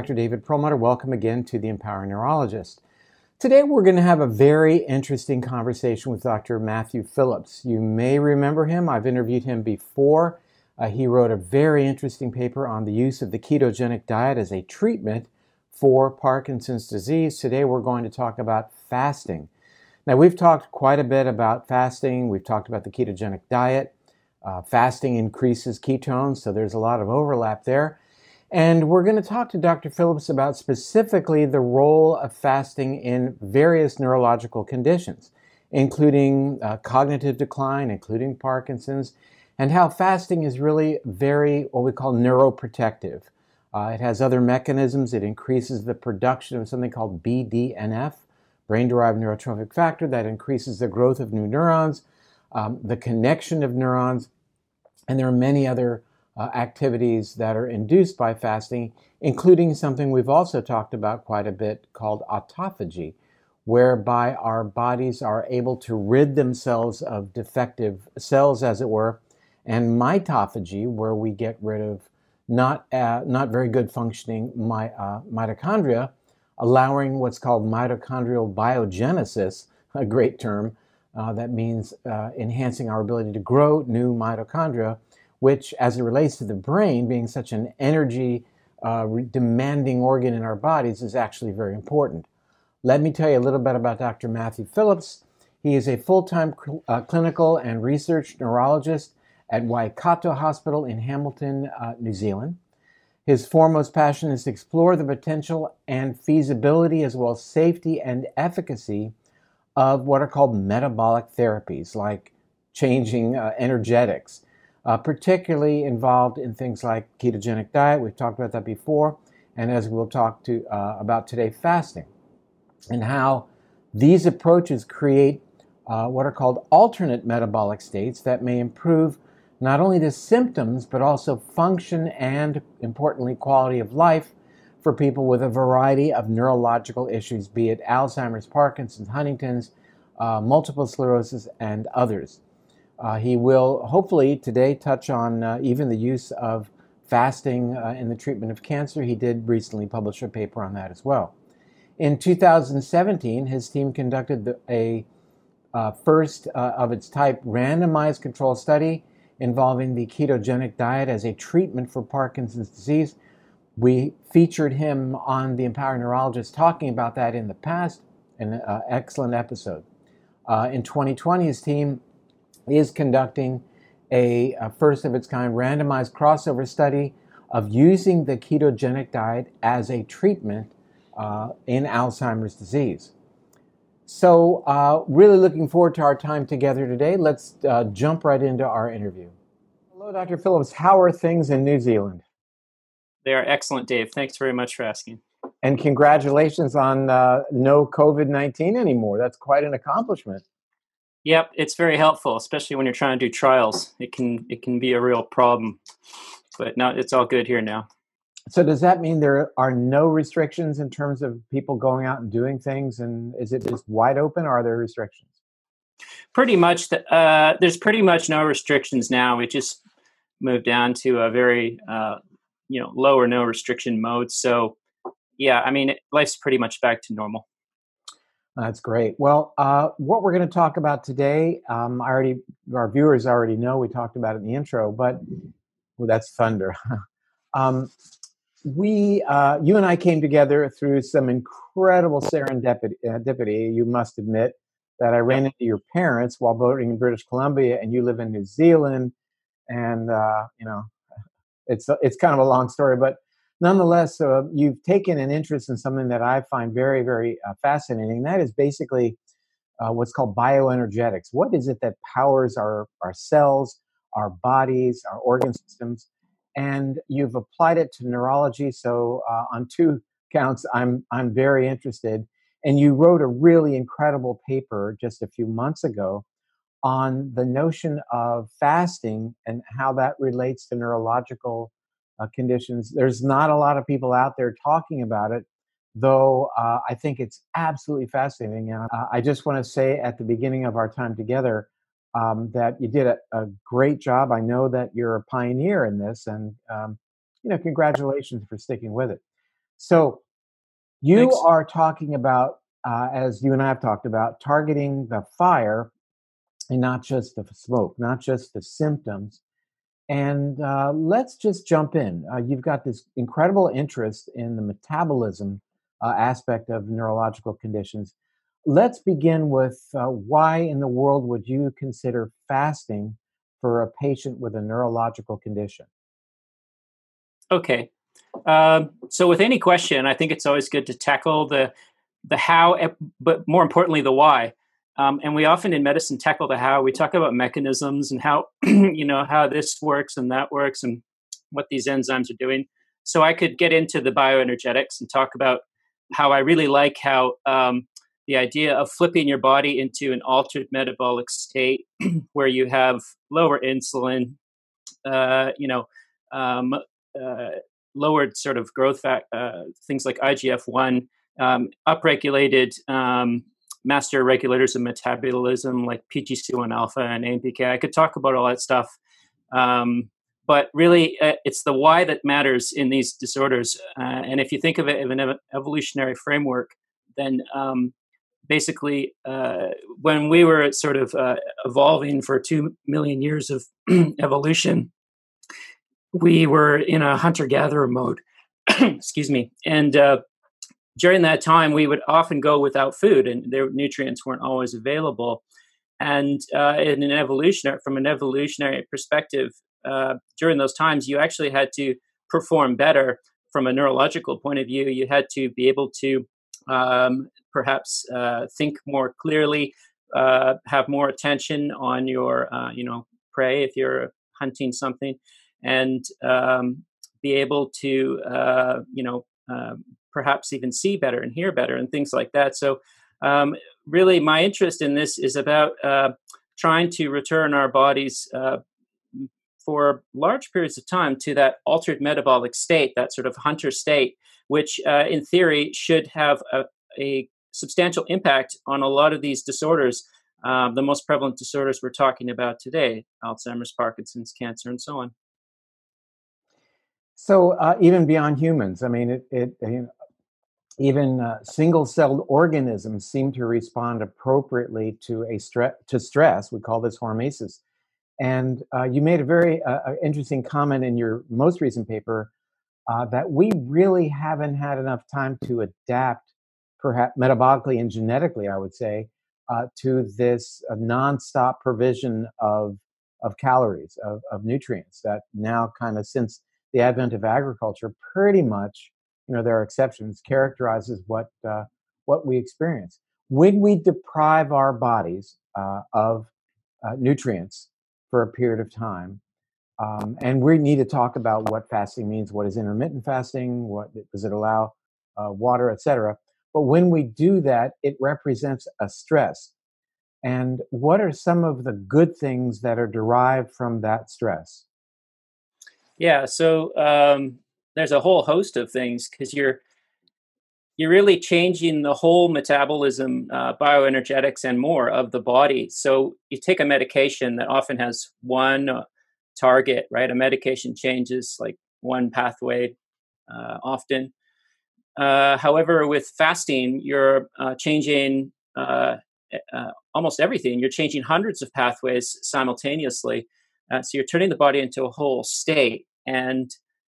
Dr. David Perlmutter. Welcome again to the Empowering Neurologist. Today we're going to have a very interesting conversation with Dr. Matthew Phillips. You may remember him. I've interviewed him before. Uh, he wrote a very interesting paper on the use of the ketogenic diet as a treatment for Parkinson's disease. Today we're going to talk about fasting. Now, we've talked quite a bit about fasting. We've talked about the ketogenic diet. Uh, fasting increases ketones, so there's a lot of overlap there. And we're going to talk to Dr. Phillips about specifically the role of fasting in various neurological conditions, including uh, cognitive decline, including Parkinson's, and how fasting is really very what we call neuroprotective. Uh, it has other mechanisms. It increases the production of something called BDNF, brain derived neurotrophic factor, that increases the growth of new neurons, um, the connection of neurons, and there are many other uh, activities that are induced by fasting, including something we've also talked about quite a bit called autophagy, whereby our bodies are able to rid themselves of defective cells, as it were, and mitophagy, where we get rid of not, uh, not very good functioning my, uh, mitochondria, allowing what's called mitochondrial biogenesis, a great term uh, that means uh, enhancing our ability to grow new mitochondria which, as it relates to the brain being such an energy uh, demanding organ in our bodies, is actually very important. Let me tell you a little bit about Dr. Matthew Phillips. He is a full time cl- uh, clinical and research neurologist at Waikato Hospital in Hamilton, uh, New Zealand. His foremost passion is to explore the potential and feasibility, as well as safety and efficacy, of what are called metabolic therapies, like changing uh, energetics, uh, particularly involved in things like ketogenic diet. We've talked about that before, and as we'll talk to uh, about today, fasting, and how these approaches create uh, what are called alternate metabolic states that may improve not only the symptoms but also function and, importantly, quality of life for people with a variety of neurological issues, be it Alzheimer's, Parkinson's, Huntington's, uh, multiple sclerosis, and others. Uh, he will hopefully today touch on uh, even the use of fasting uh, in the treatment of cancer. He did recently publish a paper on that as well. In 2017, his team conducted the, a uh, first uh, of its type randomized control study involving the ketogenic diet as a treatment for Parkinson's disease. We featured him on the Empowering Neurologist talking about that in the past, an uh, excellent episode. in 2020, his team is conducting a, a first of its kind randomized crossover study of using the ketogenic diet as a treatment uh, in Alzheimer's disease. So, uh, really looking forward to our time together today. Let's uh, jump right into our interview. Hello, Dr. Phillips. How are things in New Zealand? They are excellent, Dave. Thanks very much for asking. And congratulations on uh, no COVID 19 anymore. That's quite an accomplishment. Yep, it's very helpful, especially when you're trying to do trials. It can it can be a real problem, but now it's all good here now. So does that mean there are no restrictions in terms of people going out and doing things? And is it just wide open, or are there restrictions? Pretty much. The, uh, there's pretty much no restrictions now. We just moved down to a very uh, you know low or no restriction mode. So yeah, I mean life's pretty much back to normal. That's great. Well, uh, what we're going to talk about today, um, I already, our viewers already know. We talked about it in the intro, but well, that's thunder. um, we, uh, you and I came together through some incredible serendipity. You must admit that I ran into your parents while boating in British Columbia, and you live in New Zealand, and uh, you know, it's it's kind of a long story, but nonetheless, uh, you've taken an interest in something that I find very, very uh, fascinating. That is basically uh, what's called bioenergetics. What is it that powers our, our cells, our bodies, our organ systems? And you've applied it to neurology. So, uh, on two counts, I'm, I'm very interested. And you wrote a really incredible paper just a few months ago on the notion of fasting and how that relates to neurological uh, conditions. There's not a lot of people out there talking about it, though uh, I think it's absolutely fascinating. And uh, I just want to say at the beginning of our time together um, that you did a, a, great job. I know that you're a pioneer in this, and um, you know, congratulations for sticking with it. So you Thanks. are talking about, uh, as you and I have talked about, targeting the fire and not just the smoke, not just the symptoms. And uh, let's just jump in. Uh, you've got this incredible interest in the metabolism uh, aspect of neurological conditions. Let's begin with uh, why in the world would you consider fasting for a patient with a neurological condition? Okay. Um, so with any question, I think it's always good to tackle the the how, eh, but more importantly, the why. Um, and we often in medicine tackle the how. We talk about mechanisms and how you know how this works and that works and what these enzymes are doing. So I could get into the bioenergetics and talk about how I really like how um, the idea of flipping your body into an altered metabolic state where you have lower insulin, uh, you know, um, uh, lowered sort of growth fact, uh, things like IGF one, um, upregulated um, master regulators of metabolism like PGC1 alpha and AMPK. I could talk about all that stuff. Um, but really, uh, it's the why that matters in these disorders. Uh, and if you think of it in an ev- evolutionary framework, then um, basically, uh, when we were sort of uh, evolving for two million years of evolution, we were in a hunter gatherer mode. Excuse me. And uh, during that time, we would often go without food, and their nutrients weren't always available. And uh, in an evolutionary, from an evolutionary perspective, uh, during those times, you actually had to perform better from a neurological point of view. You had to be able to um, perhaps uh, think more clearly, uh, have more attention on your, uh, you know, prey if you're hunting something, and um, be able to, uh, you know, perhaps even see better and hear better and things like that. So, um, really, my interest in this is about uh, trying to return our bodies uh, for large periods of time to that altered metabolic state, that sort of hunter state, which uh, in theory should have a, a, substantial impact on a lot of these disorders. Um, the most prevalent disorders we're talking about today Alzheimer's, Parkinson's, cancer, and so on. So, uh, even beyond humans, I mean, it, it you know, even uh, single-celled organisms seem to respond appropriately to a stress to stress. We call this hormesis. And uh, you made a very uh, uh, interesting comment in your most recent paper uh, that we really haven't had enough time to adapt, perhaps metabolically and genetically, I would say, uh, to this nonstop provision of of calories, of, of nutrients that now kind of since the advent of agriculture, pretty much you know there are exceptions characterizes what uh, what we experience. When we deprive our bodies uh, of uh, nutrients for a period of time um, and we need to talk about what fasting means what is intermittent fasting what does it allow uh, water etc but when we do that it represents a stress. And what are some of the good things that are derived from that stress? Yeah so um, there's a whole host of things because you're you're really changing the whole metabolism, uh, bioenergetics, and more of the body. So you take a medication that often has one uh, target, right? A medication changes like one pathway uh, often. Uh, however, with fasting, you're uh, changing uh, almost everything. You're changing hundreds of pathways simultaneously. so you're turning the body into a whole state. And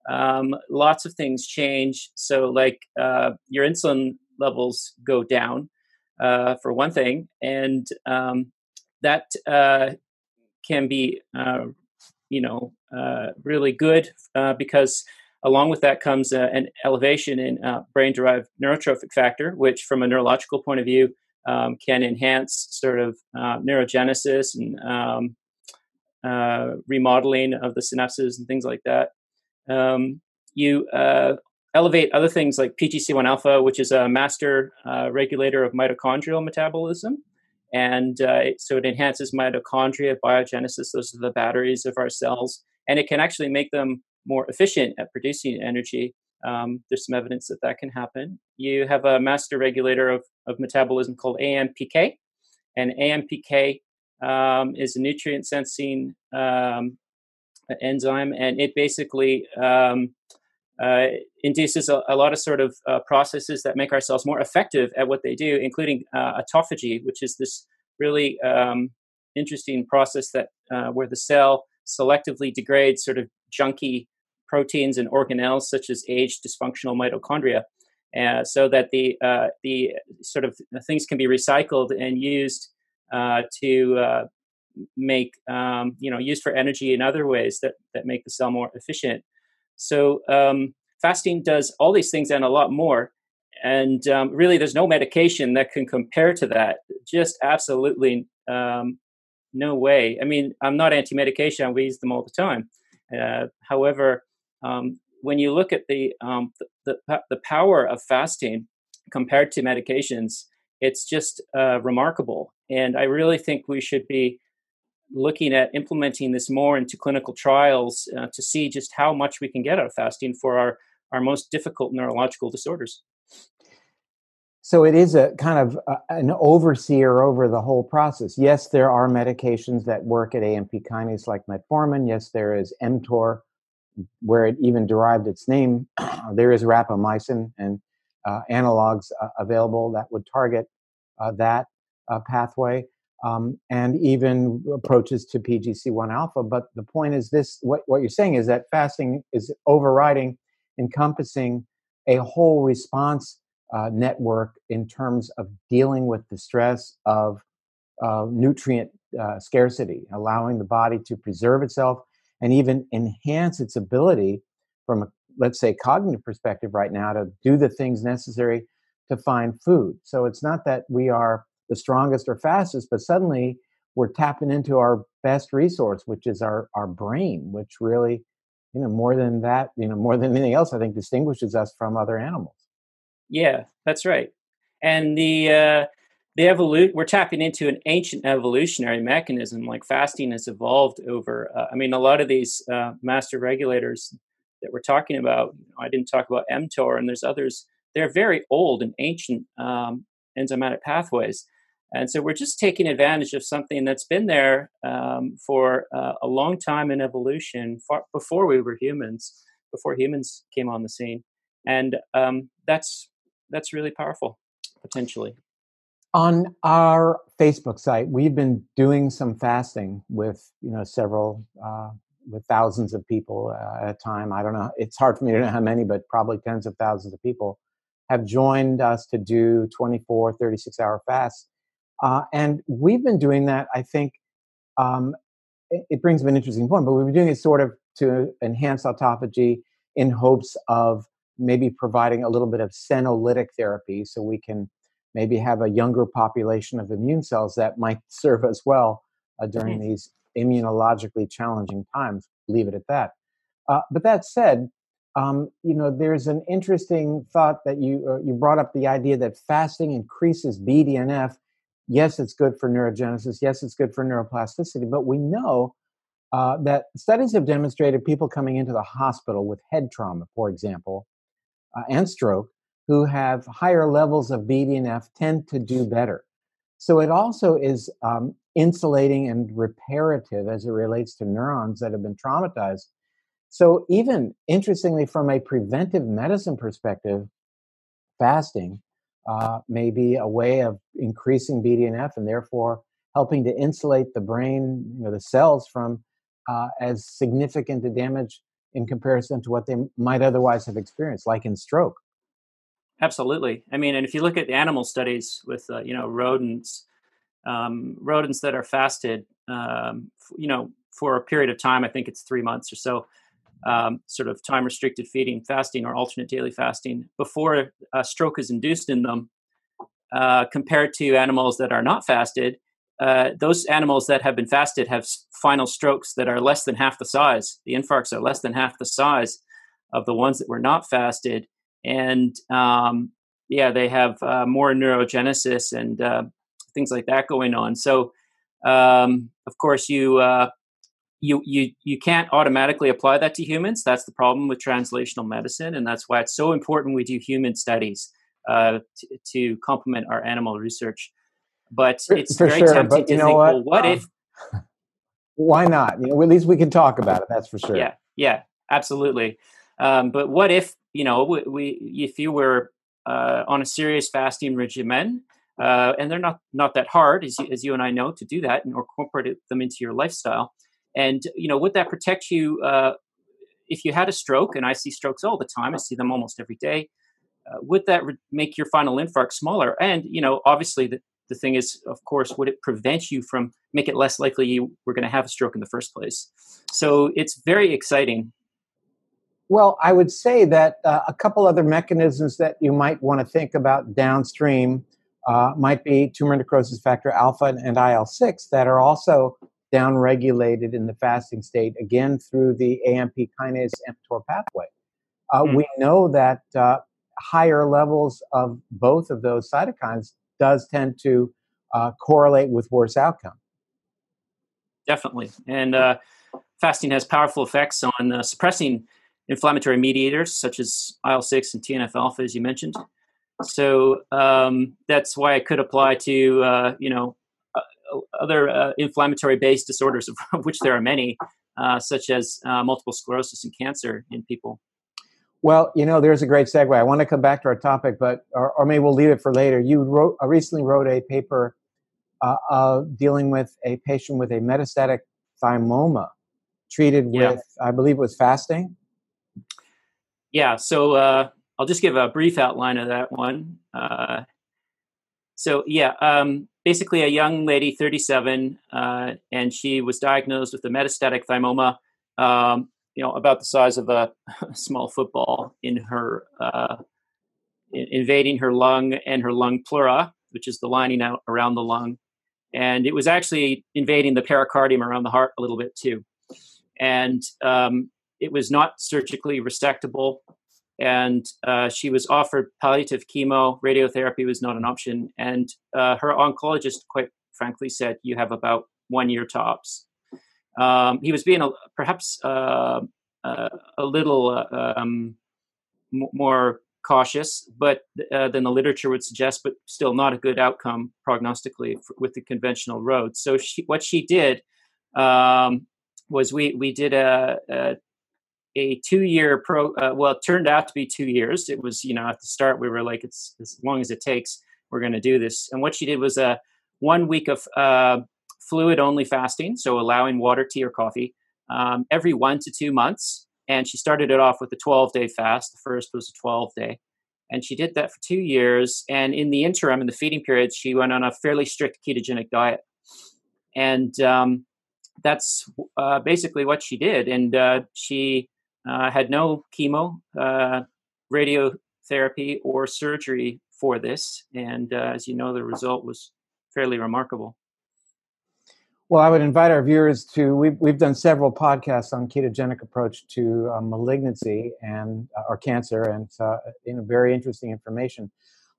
um, lots of things change. So, like uh, your insulin levels go down, uh, for one thing, and um, that uh, can be, uh, you know, uh, really good uh, because along with that comes an elevation in brain-derived neurotrophic factor, which, from a neurological point of view, um, can enhance sort of neurogenesis and um, remodeling of the synapses and things like that. Um, you uh, elevate other things like PGC1 alpha, which is a master uh, regulator of mitochondrial metabolism. And uh, so it enhances mitochondria biogenesis. Those are the batteries of our cells. And it can actually make them more efficient at producing energy. Um, there's some evidence that that can happen. You have a master regulator of, of metabolism called AMPK. And AMPK um, is a nutrient sensing um, enzyme, and it basically um, uh, induces a, a, lot of sort of uh, processes that make our cells more effective at what they do, including uh, autophagy, which is this really um, interesting process that uh, where the cell selectively degrades sort of junky proteins and organelles such as aged dysfunctional mitochondria, uh, so that the uh, the sort of things can be recycled and used to make um, you know used for energy in other ways that that make the cell more efficient. So um, fasting does all these things and a lot more. And um, really, there's no medication that can compare to that. Just absolutely um, no way. I mean, I'm not anti-medication. We use them all the time. Uh, however, um, when you look at the, um, the, the power of fasting compared to medications, it's just uh, remarkable. And I really think we should be looking at implementing this more into clinical trials uh, to see just how much we can get out of fasting for our, our most difficult neurological disorders. So it is a kind of uh, an overseer over the whole process. Yes, there are medications that work at AMP kinase like metformin. Yes, there is mTOR, where it even derived its name. there is rapamycin and uh, analogs uh, available that would target uh, that uh, pathway um, and even approaches to PGC1 alpha. But the point is this what, what you're saying is that fasting is overriding, encompassing a whole response uh, network in terms of dealing with the stress of uh, nutrient uh, scarcity, allowing the body to preserve itself and even enhance its ability from a, let's say, cognitive perspective right now to do the things necessary to find food. So it's not that we are the strongest or fastest, but suddenly we're tapping into our best resource, which is our our brain, which really, you know, more than that, you know, more than anything else, I think distinguishes us from other animals. Yeah, that's right. And the uh, the evolute we're tapping into an ancient evolutionary mechanism like fasting has evolved over. Uh, I mean, a lot of these uh, master regulators that we're talking about. I didn't talk about mTOR, and there's others. They're very old and ancient um, enzymatic pathways and so we're just taking advantage of something that's been there um, for uh, a long time in evolution, before we were humans, before humans came on the scene, and um, that's that's really powerful, potentially. On our Facebook site, we've been doing some fasting with you know several uh, with thousands of people uh, at a time. I don't know; it's hard for me to know how many, but probably tens of thousands of people have joined us to do 24, 36 hour fasts uh, and we've been doing that, I think, um, it, it, brings up an interesting point, but we've been doing it sort of to enhance autophagy in hopes of maybe providing a little bit of senolytic therapy so we can maybe have a younger population of immune cells that might serve us well uh, during mm-hmm. these immunologically challenging times. Leave it at that. Uh, but that said, um, you know, there's an interesting thought that you uh, you brought up the idea that fasting increases BDNF yes, it's good for neurogenesis. Yes, it's good for neuroplasticity. But we know uh, that studies have demonstrated people coming into the hospital with head trauma, for example, uh, and stroke, who have higher levels of BDNF tend to do better. So it also is um, insulating and reparative as it relates to neurons that have been traumatized. So, even interestingly, from a preventive medicine perspective, fasting uh, may be a way of increasing BDNF and therefore helping to insulate the brain, you know, the cells from uh, as significant a damage in comparison to what they might otherwise have experienced, like in stroke. Absolutely. I mean, and if you look at animal studies with, uh, you know, rodents, um, rodents that are fasted, um, you know, for a period of time, I think it's three months or so, um, sort of time restricted feeding, fasting, or alternate daily fasting before a stroke is induced in them, uh, compared to animals that are not fasted. Uh, those animals that have been fasted have final strokes that are less than half the size. The infarcts are less than half the size of the ones that were not fasted. And um, yeah, they have uh, more neurogenesis and uh, things like that going on. So, um, of course, you uh, you you you can't automatically apply that to humans. That's the problem with translational medicine, and that's why it's so important we do human studies uh, to, to complement our animal research. But it's for very sure, tempting to think, what? well, what um, if? Why not? You know, at least we can talk about it. That's for sure. Yeah, yeah, absolutely. Um, but what if you know we, we if you were uh, on a serious fasting regimen, uh, and they're not not that hard as you, as you and I know to do that and incorporate them into your lifestyle. And you know, would that protect you uh, if you had a stroke? And I see strokes all the time. I see them almost every day. Uh, would that re- make your final infarct smaller? And you know, obviously, the, the thing is, of course, would it prevent you from make it less likely you were going to have a stroke in the first place? So it's very exciting. Well, I would say that uh, a couple other mechanisms that you might want to think about downstream uh, might be tumor necrosis factor alpha and IL 6 that are also downregulated in the fasting state, again through the AMP kinase mTOR pathway. Uh, mm. We know that uh, higher levels of both of those cytokines does tend to uh, correlate with worse outcome. Definitely. And uh, fasting has powerful effects on uh, suppressing inflammatory mediators such as IL 6 and TNF alpha, as you mentioned. So um, that's why it could apply to, uh, you know, other uh, inflammatory based disorders, of which there are many, uh, such as multiple sclerosis and cancer in people. Well, you know, there's a great segue. I want to come back to our topic, but or, or maybe we'll leave it for later. You wrote uh, recently wrote a paper uh, uh, dealing with a patient with a metastatic thymoma treated with. I believe, it was fasting. Yeah. So uh, I'll just give a brief outline of that one. Uh, so yeah, um, basically a young lady, 37, uh, and she was diagnosed with a metastatic thymoma. Um, you know, about the size of a small football in her, uh, in, invading her lung and her lung pleura, which is the lining out around the lung. And it was actually invading the pericardium around the heart a little bit too. And um, it was not surgically resectable. And uh, she was offered palliative chemo. Radiotherapy was not an option. And uh, her oncologist, quite frankly, said, You have about one year tops. Um, he was being a, perhaps uh, uh, a little uh, um, more cautious, but uh, than the literature would suggest, but still not a good outcome prognostically for, with the conventional road. So she, what she did um, was we we did a, a, a two year pro. Uh, well, it turned out to be two years. It was you know at the start we were like it's as long as it takes we're going to do this. And what she did was a one week of uh, fluid only fasting, so allowing water, tea, or coffee um, every one to two months. And she started it off with a 12 day fast. The first was a 12 day. And she did that for two years. And in the interim, in the feeding period, she went on a fairly strict ketogenic diet. And um, that's uh, basically what she did. And uh, she uh, had no chemo, uh, radiotherapy, or surgery for this. And uh, as you know, the result was fairly remarkable. Well, I would invite our viewers to. We've, we've done several podcasts on ketogenic approach to uh, malignancy and uh, or cancer, and uh, you know, very interesting information.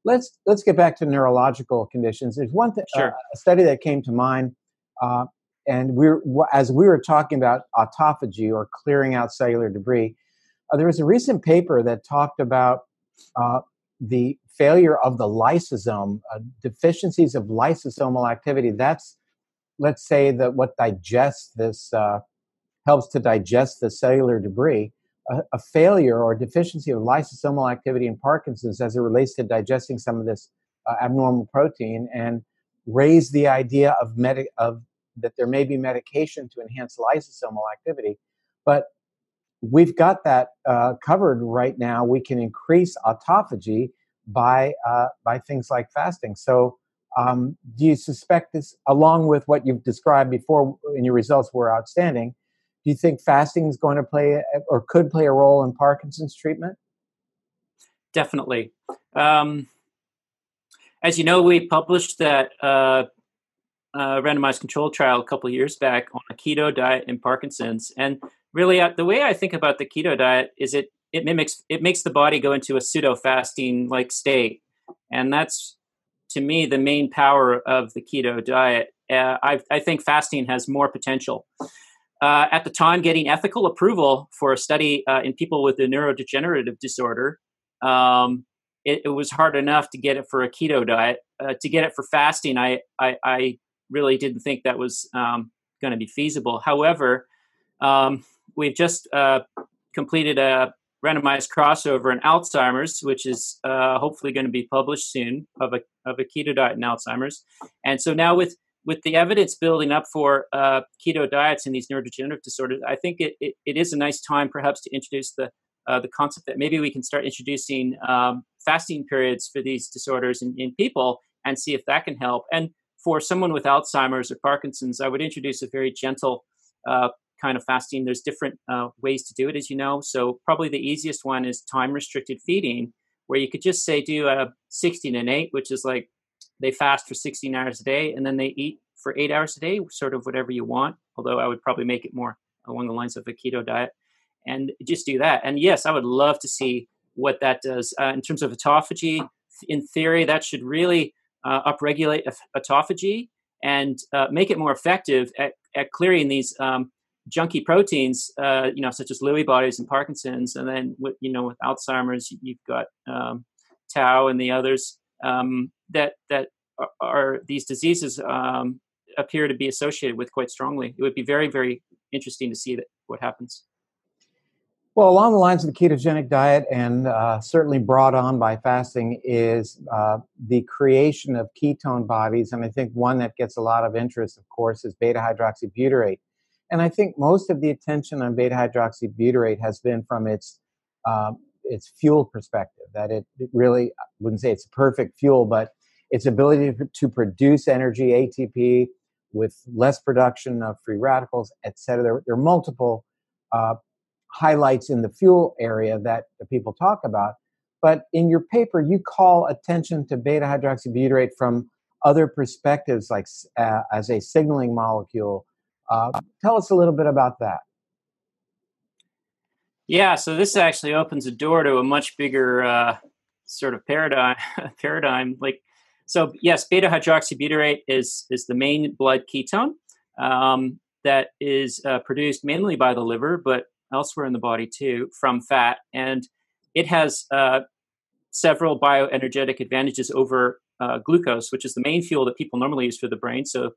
Let's let's get back to neurological conditions. There's one th- uh, sure. a study that came to mind, uh, and we're as we were talking about autophagy or clearing out cellular debris. Uh, there was a recent paper that talked about the failure of the lysosome, deficiencies of lysosomal activity. That's let's say that what digests this uh, helps to digest the cellular debris, a, a, failure or deficiency of lysosomal activity in Parkinson's as it relates to digesting some of this uh, abnormal protein, and raise the idea of, med- of that there may be medication to enhance lysosomal activity, but we've got that uh, covered right now. We can increase autophagy by uh, by things like fasting. So um, do you suspect this, along with what you've described before, and your results were outstanding? Do you think fasting is going to play or could play a role in Parkinson's treatment? Definitely. Um, as you know, we published that uh, uh, randomized control trial a couple years back on a keto diet in Parkinson's, and really, uh, the way I think about the keto diet is it it mimics it makes the body go into a pseudo fasting like state, and that's to me the main power of the keto diet. Uh, I, I, think fasting has more potential. Uh, at the time, getting ethical approval for a study uh, in people with a neurodegenerative disorder, um, it, it, was hard enough to get it for a keto diet. Uh, to get it for fasting, I, I, I really didn't think that was um, going to be feasible. However, um, we've just uh, completed a randomized crossover in Alzheimer's, which is uh, hopefully going to be published soon of a of a keto diet in Alzheimer's. And so now with with the evidence building up for uh, keto diets in these neurodegenerative disorders, I think it, it, it is a nice time perhaps to introduce the uh, the concept that maybe we can start introducing um, fasting periods for these disorders in, in people and see if that can help. And for someone with Alzheimer's or Parkinson's, I would introduce a very gentle uh, kind of fasting. There's different uh, ways to do it, as you know. So probably the easiest one is time restricted feeding, where you could just say do a 16 and 8, which is like they fast for 16 hours a day and then they eat for eight hours a day, sort of whatever you want. Although I would probably make it more along the lines of a keto diet and just do that. And yes, I would love to see what that does uh, in terms of autophagy. In theory, that should really uh, upregulate autophagy and uh, make it more effective at, at clearing these um, junky proteins, uh, you know, such as Lewy bodies and Parkinson's, and then with you know with Alzheimer's, you've got um, tau and the others um, that that are, are these diseases um, appear to be associated with quite strongly. It would be very very interesting to see that what happens. Well, along the lines of the ketogenic diet, and uh, certainly brought on by fasting, is uh, the creation of ketone bodies. And I think one that gets a lot of interest, of course, is beta hydroxybutyrate. And I think most of the attention on beta hydroxybutyrate has been from its um, its fuel perspective. That it, really I wouldn't say it's a perfect fuel, but its ability to, to produce energy, ATP, with less production of free radicals, et cetera. There, there are multiple uh, highlights in the fuel area that people talk about. But in your paper, you call attention to beta hydroxybutyrate from other perspectives, like uh, as a signaling molecule. Uh, tell us a little bit about that. Yeah, so this actually opens a door to a much bigger uh, sort of paradigm. paradigm, like so. Yes, beta hydroxybutyrate is is the main blood ketone um, that is uh, produced mainly by the liver, but elsewhere in the body too from fat, and it has uh, several bioenergetic advantages over uh, glucose, which is the main fuel that people normally use for the brain. So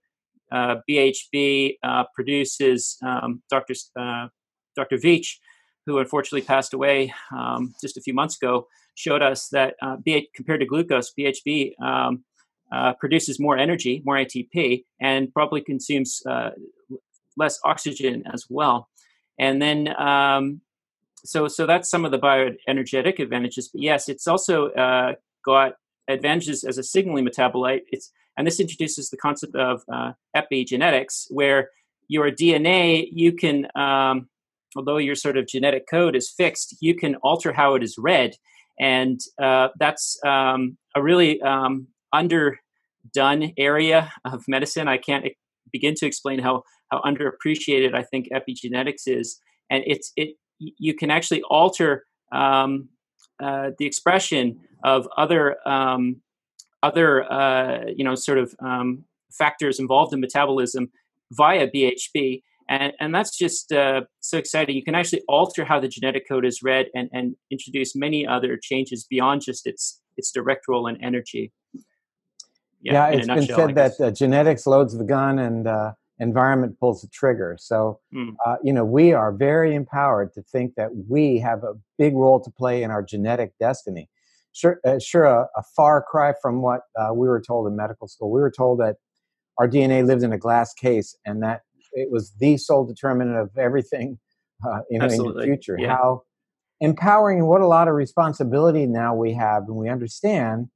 uh, BHB uh, produces um, Dr. Uh, Dr. Veech, who unfortunately passed away um, just a few months ago, showed us that uh, compared to glucose, BHB um, produces more energy, more ATP, and probably consumes less oxygen as well. And then, um, so so that's some of the bioenergetic advantages. But yes, it's also uh, got advantages as a signaling metabolite. It's and this introduces the concept of uh, epigenetics, where your DNA you can, um, although your sort of genetic code is fixed, you can alter how it is read, and uh, that's um, a really um, underdone area of medicine. I can't begin to explain how how underappreciated I think epigenetics is, and it's it you can actually alter um, uh, the expression of other um, other uh, you know sort of um, factors involved in metabolism via BHB, and and that's just uh, so exciting. You can actually alter how the genetic code is read and and introduce many other changes beyond just its its direct role in energy. Yeah, yeah it's been said that uh, genetics loads the gun and uh, environment pulls the trigger. So, mm. uh, you know, we are very empowered to think that we have a big role to play in our genetic destiny. Sure, uh, sure a, a, far cry from what uh, we were told in medical school. We were told that our DNA lived in a glass case and that it was the sole determinant of everything uh, you know, in the future. Yeah. How empowering and what a lot of responsibility now we have, and we understand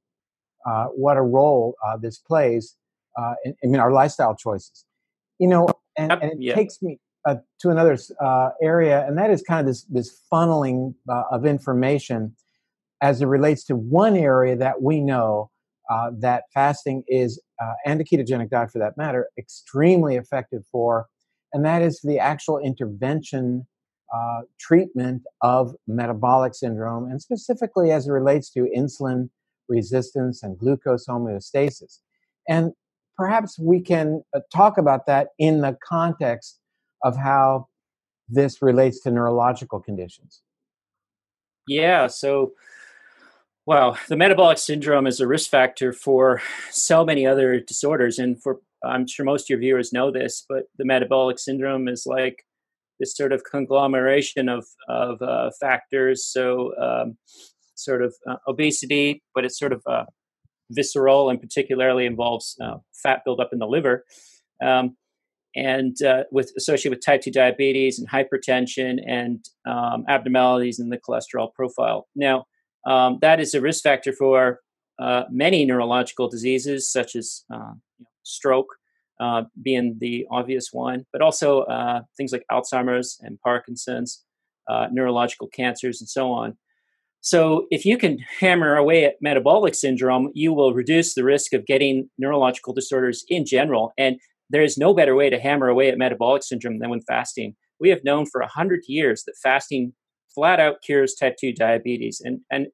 uh, what a role uh, this plays in, in our lifestyle choices you know, and, and it yeah. takes me uh, to another uh, area, and that is kind of this this funneling uh, of information as it relates to one area that we know uh, that fasting is, uh, and a ketogenic diet for that matter, extremely effective for, and that is the actual intervention uh, treatment of metabolic syndrome, and specifically as it relates to insulin resistance and glucose homeostasis. And perhaps we can uh, talk about that in the context of how this relates to neurological conditions. Yeah, so well, the metabolic syndrome is a risk factor for so many other disorders and for I'm sure most of your viewers know this, but the metabolic syndrome is like this sort of conglomeration of of uh, factors. So, um, sort of uh, obesity, but it's sort of uh, visceral and particularly involves uh, fat buildup in the liver. Um, and uh, with associated with type 2 diabetes and hypertension and um, abnormalities in the cholesterol profile. Now, um, that is a risk factor for uh, many neurological diseases, such as uh, stroke, uh, being the obvious one, but also uh, things like Alzheimer's and Parkinson's, uh, neurological cancers, and so on. So, if you can hammer away at metabolic syndrome, you will reduce the risk of getting neurological disorders in general. And there is no better way to hammer away at metabolic syndrome than with fasting. We have known for 100 years that fasting flat out cures type 2 diabetes. And, and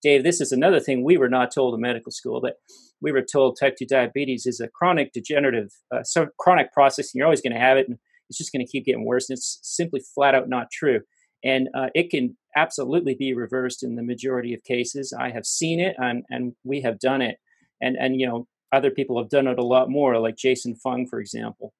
Dave, this is another thing we were not told in medical school that we were told type 2 diabetes is a chronic degenerative, uh, so chronic process, and you're always going to have it, and it's just going to keep getting worse. And it's simply flat out not true. And uh, it can absolutely be reversed in the majority of cases. I have seen it, and, and we have done it. And, and, you know, other people have done it a lot more, like Jason Fung, for example.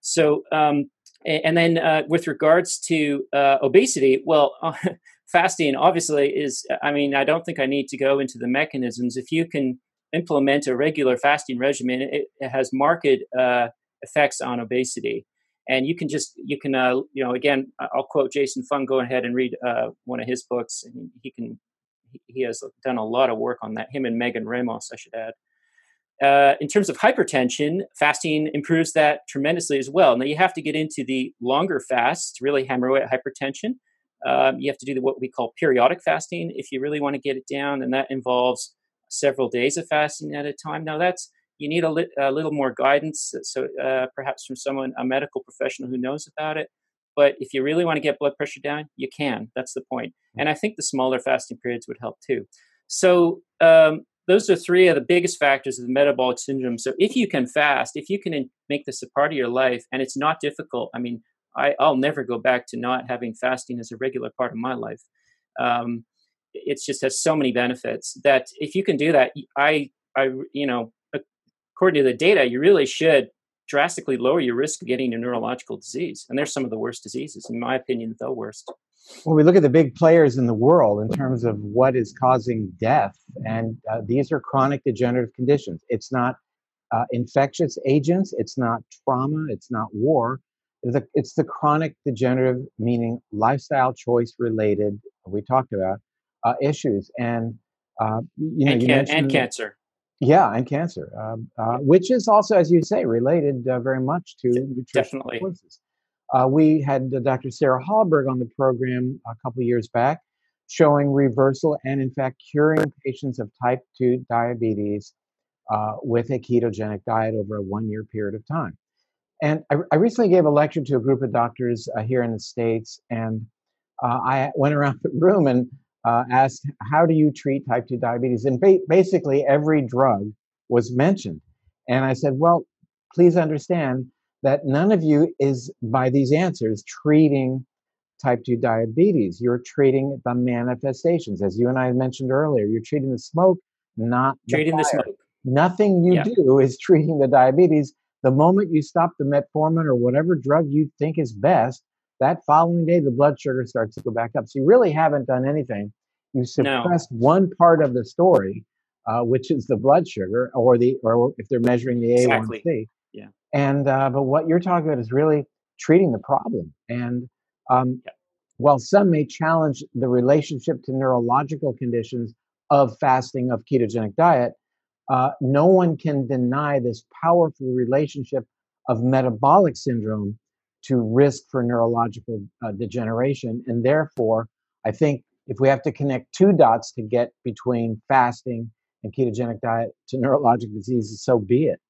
So, um, and then uh, with regards to uh, obesity, well, fasting obviously is, I mean, I don't think I need to go into the mechanisms. If you can implement a regular fasting regimen, it, it has marked uh, effects on obesity. And you can just, you can, uh, you know, again, I'll quote Jason Fung, go ahead and read uh, one of his books. And he can, he has done a lot of work on that, him and Megan Ramos, I should add. Uh, in terms of hypertension, fasting improves that tremendously as well. Now, you have to get into the longer fasts to really hammer away at hypertension. Um, you have to do the, what we call periodic fasting if you really want to get it down, and that involves several days of fasting at a time. Now, that's you need a, li- a little more guidance, so uh, perhaps from someone, a medical professional who knows about it. But if you really want to get blood pressure down, you can. That's the point. And I think the smaller fasting periods would help too. So um, those are three of the biggest factors of the metabolic syndrome. So if you can fast, if you can make this a part of your life, and it's not difficult. I mean, I, will never go back to not having fasting as a regular part of my life. Um, it just has so many benefits that if you can do that, I, I, you know, according to the data, you really should drastically lower your risk of getting a neurological disease. And they're some of the worst diseases, in my opinion, the worst. Well, we look at the big players in the world in terms of what is causing death, and uh, these are chronic degenerative conditions. It's not uh, infectious agents, it's not trauma, it's not war. It's the, it's the chronic degenerative, meaning lifestyle choice related, we talked about, uh, issues. And, uh, you know, and, you can- and cancer. Yeah, and cancer, um, uh, which is also, as you say, related uh, very much to nutrition Definitely. choices. Uh, we had Dr. Sarah Hallberg on the program a couple years back showing reversal and, in fact, curing patients of type 2 diabetes uh, with a ketogenic diet over a one year period of time. And I, I, recently gave a lecture to a group of doctors uh, here in the States, and uh, I went around the room and uh, asked, How do you treat type 2 diabetes? And ba- basically, every drug was mentioned. And I said, Well, please understand that none of you is, by these answers, treating type 2 diabetes. You're treating the manifestations. As you and I mentioned earlier, you're treating the smoke, not treating the, the smoke. Nothing you Yeah. do is treating the diabetes. The moment you stop the metformin or whatever drug you think is best, that following day the blood sugar starts to go back up. So you really haven't done anything. You No. suppressed one part of the story, uh, which is the blood sugar, or the or if they're measuring the A1C. Yeah. And uh, but what you're talking about is really treating the problem. And um, Yeah. while some may challenge the relationship to neurological conditions of fasting of ketogenic diet, uh, no one can deny this powerful relationship of metabolic syndrome to risk for neurological uh, degeneration. And therefore, I think if we have to connect two dots to get between fasting and ketogenic diet to neurologic diseases, so be it.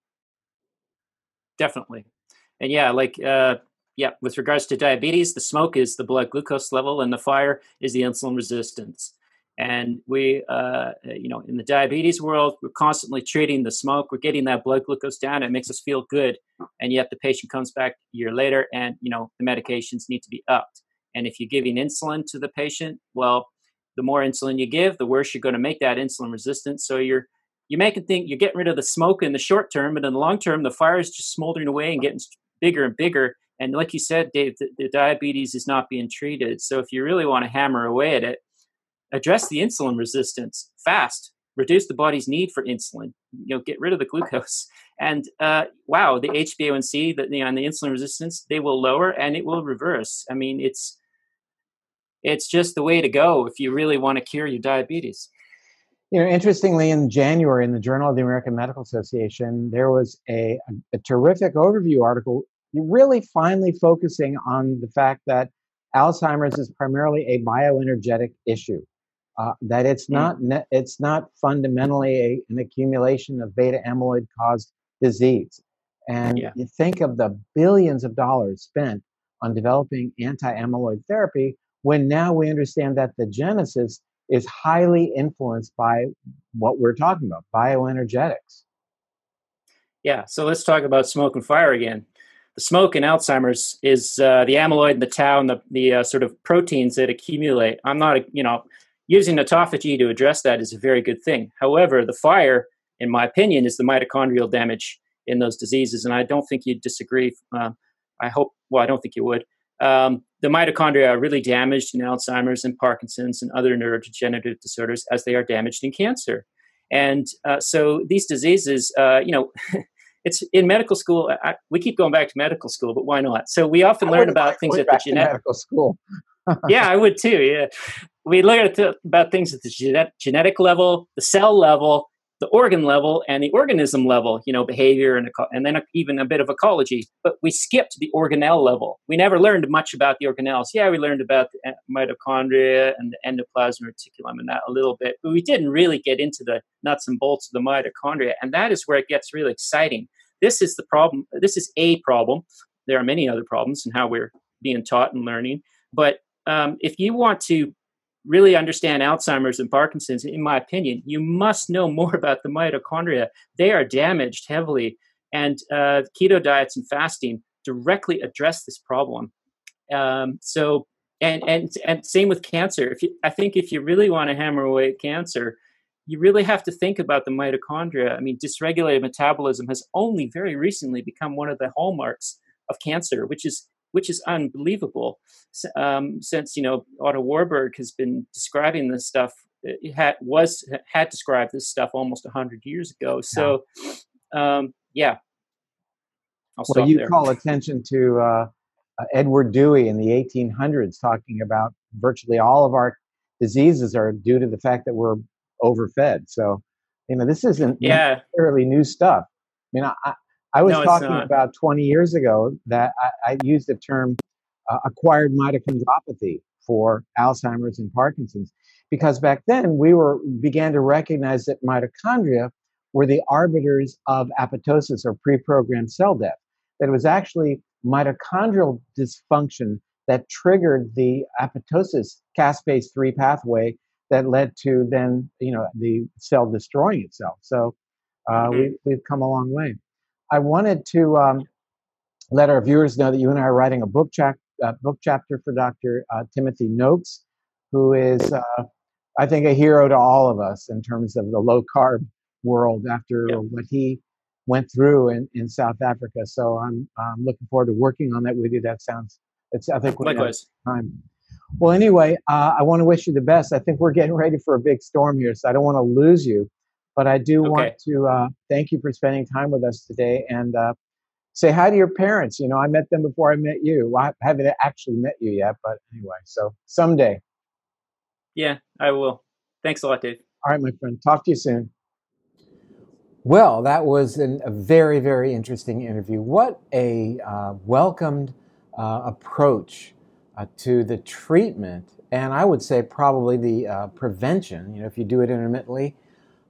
Definitely. And yeah, like uh yeah, with regards to diabetes, the smoke is the blood glucose level and the fire is the insulin resistance. And we uh you know, in the diabetes world, we're constantly treating the smoke, we're getting that blood glucose down, it makes us feel good. And yet the patient comes back a year later and you know, the medications need to be upped. And if you're giving insulin to the patient, well, the more insulin you give, the worse you're going to make that insulin resistance. So you're you're making think you're getting rid of the smoke in the short term, but in the long term, the fire is just smoldering away and getting bigger and bigger. And like you said, Dave, the, the diabetes is not being treated. So if you really want to hammer away at it, address the insulin resistance fast reduce the body's need for insulin you know get rid of the glucose. And uh, wow the hba1c the, you know, and the insulin resistance they will lower and it will reverse. I mean it's it's just the way to go if you really want to cure your diabetes. You know interestingly in january in the journal of the american medical association there was a, a terrific overview article really finally focusing on the fact that alzheimer's is primarily a bioenergetic issue uh, that it's not it's not fundamentally a, an accumulation of beta amyloid caused disease. And yeah. you think of the billions of dollars spent on developing anti-amyloid therapy when now we understand that the genesis is highly influenced by what we're talking about bioenergetics yeah so let's talk about smoke and fire again the smoke in alzheimer's is uh, the amyloid and the tau and the, the uh, sort of proteins that accumulate i'm not you know using autophagy to address that is a very good thing. However, the fire, in my opinion, is the mitochondrial damage in those diseases, and I don't think you'd disagree. Uh, I hope, well, I don't think you would. Um, the mitochondria are really damaged in Alzheimer's and Parkinson's and other neurodegenerative disorders as they are damaged in cancer. And uh, so these diseases, uh, you know, it's in medical school. I, we keep going back to medical school, but why not? So we often learn about things at the genetic medical school. Yeah, I would too. Yeah, we learn about things at the genetic level, the cell level, the organ level, and the organism level. You know, behavior and and then even a bit of ecology. But we skipped the organelle level. We never learned much about the organelles. Yeah, we learned about the mitochondria and the endoplasmic reticulum and that a little bit, but we didn't really get into the nuts and bolts of the mitochondria. And that is where it gets really exciting. This is the problem. This is a problem. There are many other problems in how we're being taught and learning. But um, if you want to really understand Alzheimer's and Parkinson's, in my opinion, you must know more about the mitochondria. They are damaged heavily, and uh, keto diets and fasting directly address this problem. Um, so, and and and same with cancer. If you, I think if you really want to hammer away at cancer, you really have to think about the mitochondria. I mean, dysregulated metabolism has only very recently become one of the hallmarks of cancer, which is which is unbelievable. Um, since you know Otto Warburg has been describing this stuff, had was had described this stuff almost hundred years ago. So, um, yeah. I'll well, you there. call attention to uh, uh, Edward Dewey in the 1800s talking about virtually all of our diseases are due to the fact that we're overfed. So, you know, this isn't yeah. necessarily new stuff. I mean, I, I was no, talking about 20 years ago that I, I used the term uh, acquired mitochondriopathy for Alzheimer's and Parkinson's because back then we were began to recognize that mitochondria were the arbiters of apoptosis or pre-programmed cell death. That it was actually mitochondrial dysfunction that triggered the apoptosis caspase 3 pathway that led to then you know the cell destroying itself. So uh, mm-hmm. we, we've come a long way. I wanted to um, let our viewers know that you and I are writing a book, chap- uh, book chapter for Dr. Uh, Timothy Noakes, who is, uh, I think, a hero to all of us in terms of the low carb world after what he went through in, in South Africa. So I'm, I'm looking forward to working on that with you. That sounds, it's, I think, likewise. Time. Well, anyway, uh, I want to wish you the best. I think we're getting ready for a big storm here, so I don't want to lose you. But I do okay. want to uh, thank you for spending time with us today and uh, say hi to your parents. You know, I met them before I met you. Well, I haven't actually met you yet, but anyway, so someday. Yeah, I will. Thanks a lot, Dave. All right, my friend. Talk to you soon. Well, that was an, a very, very interesting interview. What a uh, welcomed uh, approach uh, to the treatment, and I would say probably the uh, prevention. You know, if you do it intermittently,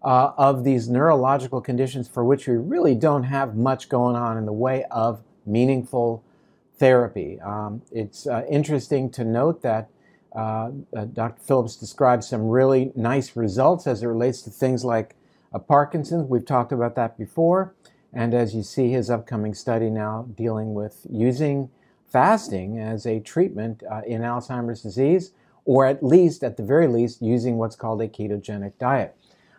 uh, of these neurological conditions for which we really don't have much going on in the way of meaningful therapy. Um, it's uh, interesting to note that uh, uh Dr. Phillips describes some really nice results as it relates to things like uh, Parkinson's. We've talked about that before. And as you see, his upcoming study now dealing with using fasting as a treatment uh, in Alzheimer's disease, or at least, at the very least, using what's called a ketogenic diet.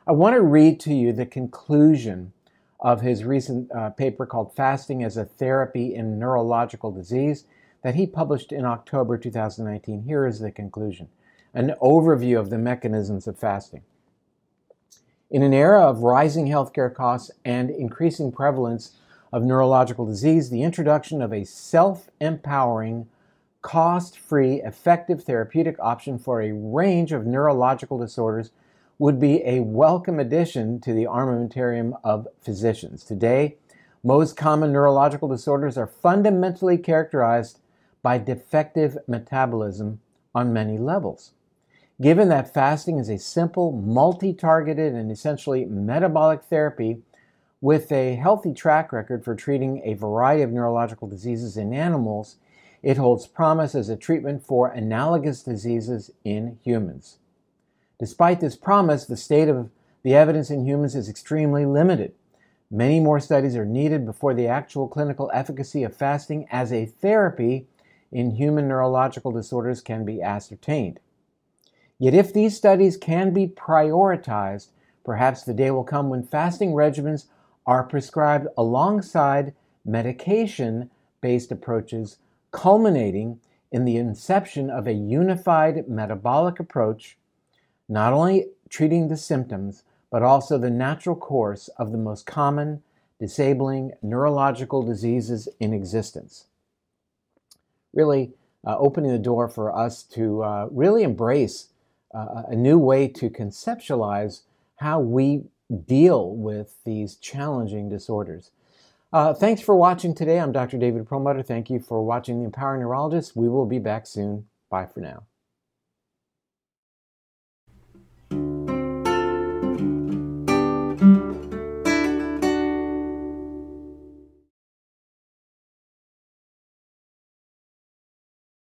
I want to read to you the conclusion of his recent uh, paper called Fasting as a Therapy in Neurological Disease that he published in October 2019. Here is the conclusion an overview of the mechanisms of fasting. In an era of rising healthcare costs and increasing prevalence of neurological disease, the introduction of a self empowering, cost free, effective therapeutic option for a range of neurological disorders would be a welcome addition to the armamentarium of physicians. Today, most common neurological disorders are fundamentally characterized by defective metabolism on many levels. Given that fasting is a simple, multi targeted, and essentially metabolic therapy with a healthy track record for treating a variety of neurological diseases in animals, it holds promise as a treatment for analogous diseases in humans. Despite this promise, the state of the evidence in humans is extremely limited. Many more studies are needed before the actual clinical efficacy of fasting as a therapy in human neurological disorders can be ascertained. Yet, if these studies can be prioritized, perhaps the day will come when fasting regimens are prescribed alongside medication based approaches, culminating in the inception of a unified metabolic approach, not only treating the symptoms, but also the natural course of the most common disabling neurological diseases in existence. Really, uh, opening the door for us to uh, really embrace uh, a new way to conceptualize how we deal with these challenging disorders. Uh, thanks for watching today. I'm Dr. David Perlmutter. Thank you for watching The Empowering Neurologist. We will be back soon. Bye for now.